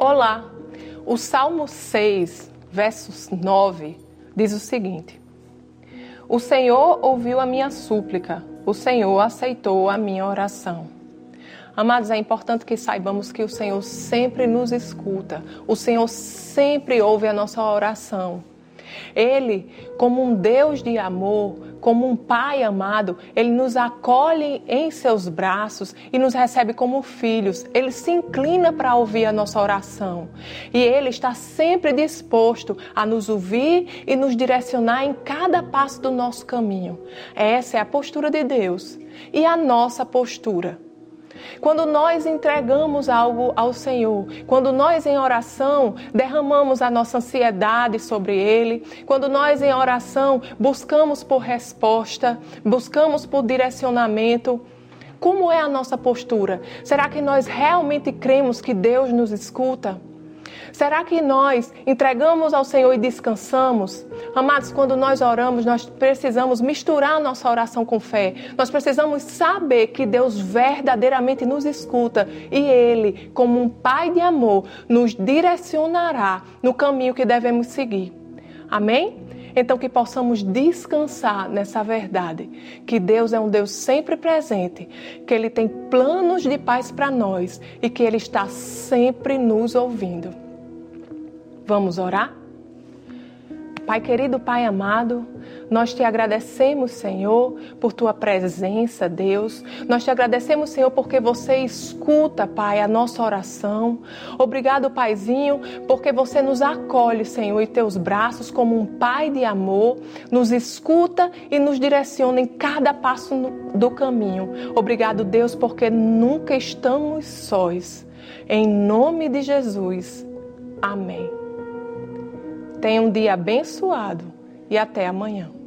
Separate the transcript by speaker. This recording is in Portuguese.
Speaker 1: Olá! O Salmo 6, versos 9, diz o seguinte: O Senhor ouviu a minha súplica, o Senhor aceitou a minha oração. Amados, é importante que saibamos que o Senhor sempre nos escuta, o Senhor sempre ouve a nossa oração. Ele, como um Deus de amor, como um Pai amado, ele nos acolhe em seus braços e nos recebe como filhos. Ele se inclina para ouvir a nossa oração. E ele está sempre disposto a nos ouvir e nos direcionar em cada passo do nosso caminho. Essa é a postura de Deus e a nossa postura. Quando nós entregamos algo ao Senhor, quando nós em oração derramamos a nossa ansiedade sobre Ele, quando nós em oração buscamos por resposta, buscamos por direcionamento, como é a nossa postura? Será que nós realmente cremos que Deus nos escuta? Será que nós entregamos ao Senhor e descansamos? Amados, quando nós oramos, nós precisamos misturar nossa oração com fé. Nós precisamos saber que Deus verdadeiramente nos escuta e Ele, como um Pai de amor, nos direcionará no caminho que devemos seguir. Amém? Então, que possamos descansar nessa verdade, que Deus é um Deus sempre presente, que Ele tem planos de paz para nós e que Ele está sempre nos ouvindo. Vamos orar? Pai querido, Pai amado, nós te agradecemos, Senhor, por tua presença, Deus. Nós te agradecemos, Senhor, porque você escuta, Pai, a nossa oração. Obrigado, Paizinho, porque você nos acolhe, Senhor, em teus braços como um Pai de amor, nos escuta e nos direciona em cada passo do caminho. Obrigado, Deus, porque nunca estamos sós. Em nome de Jesus. Amém. Tenha um dia abençoado e até amanhã.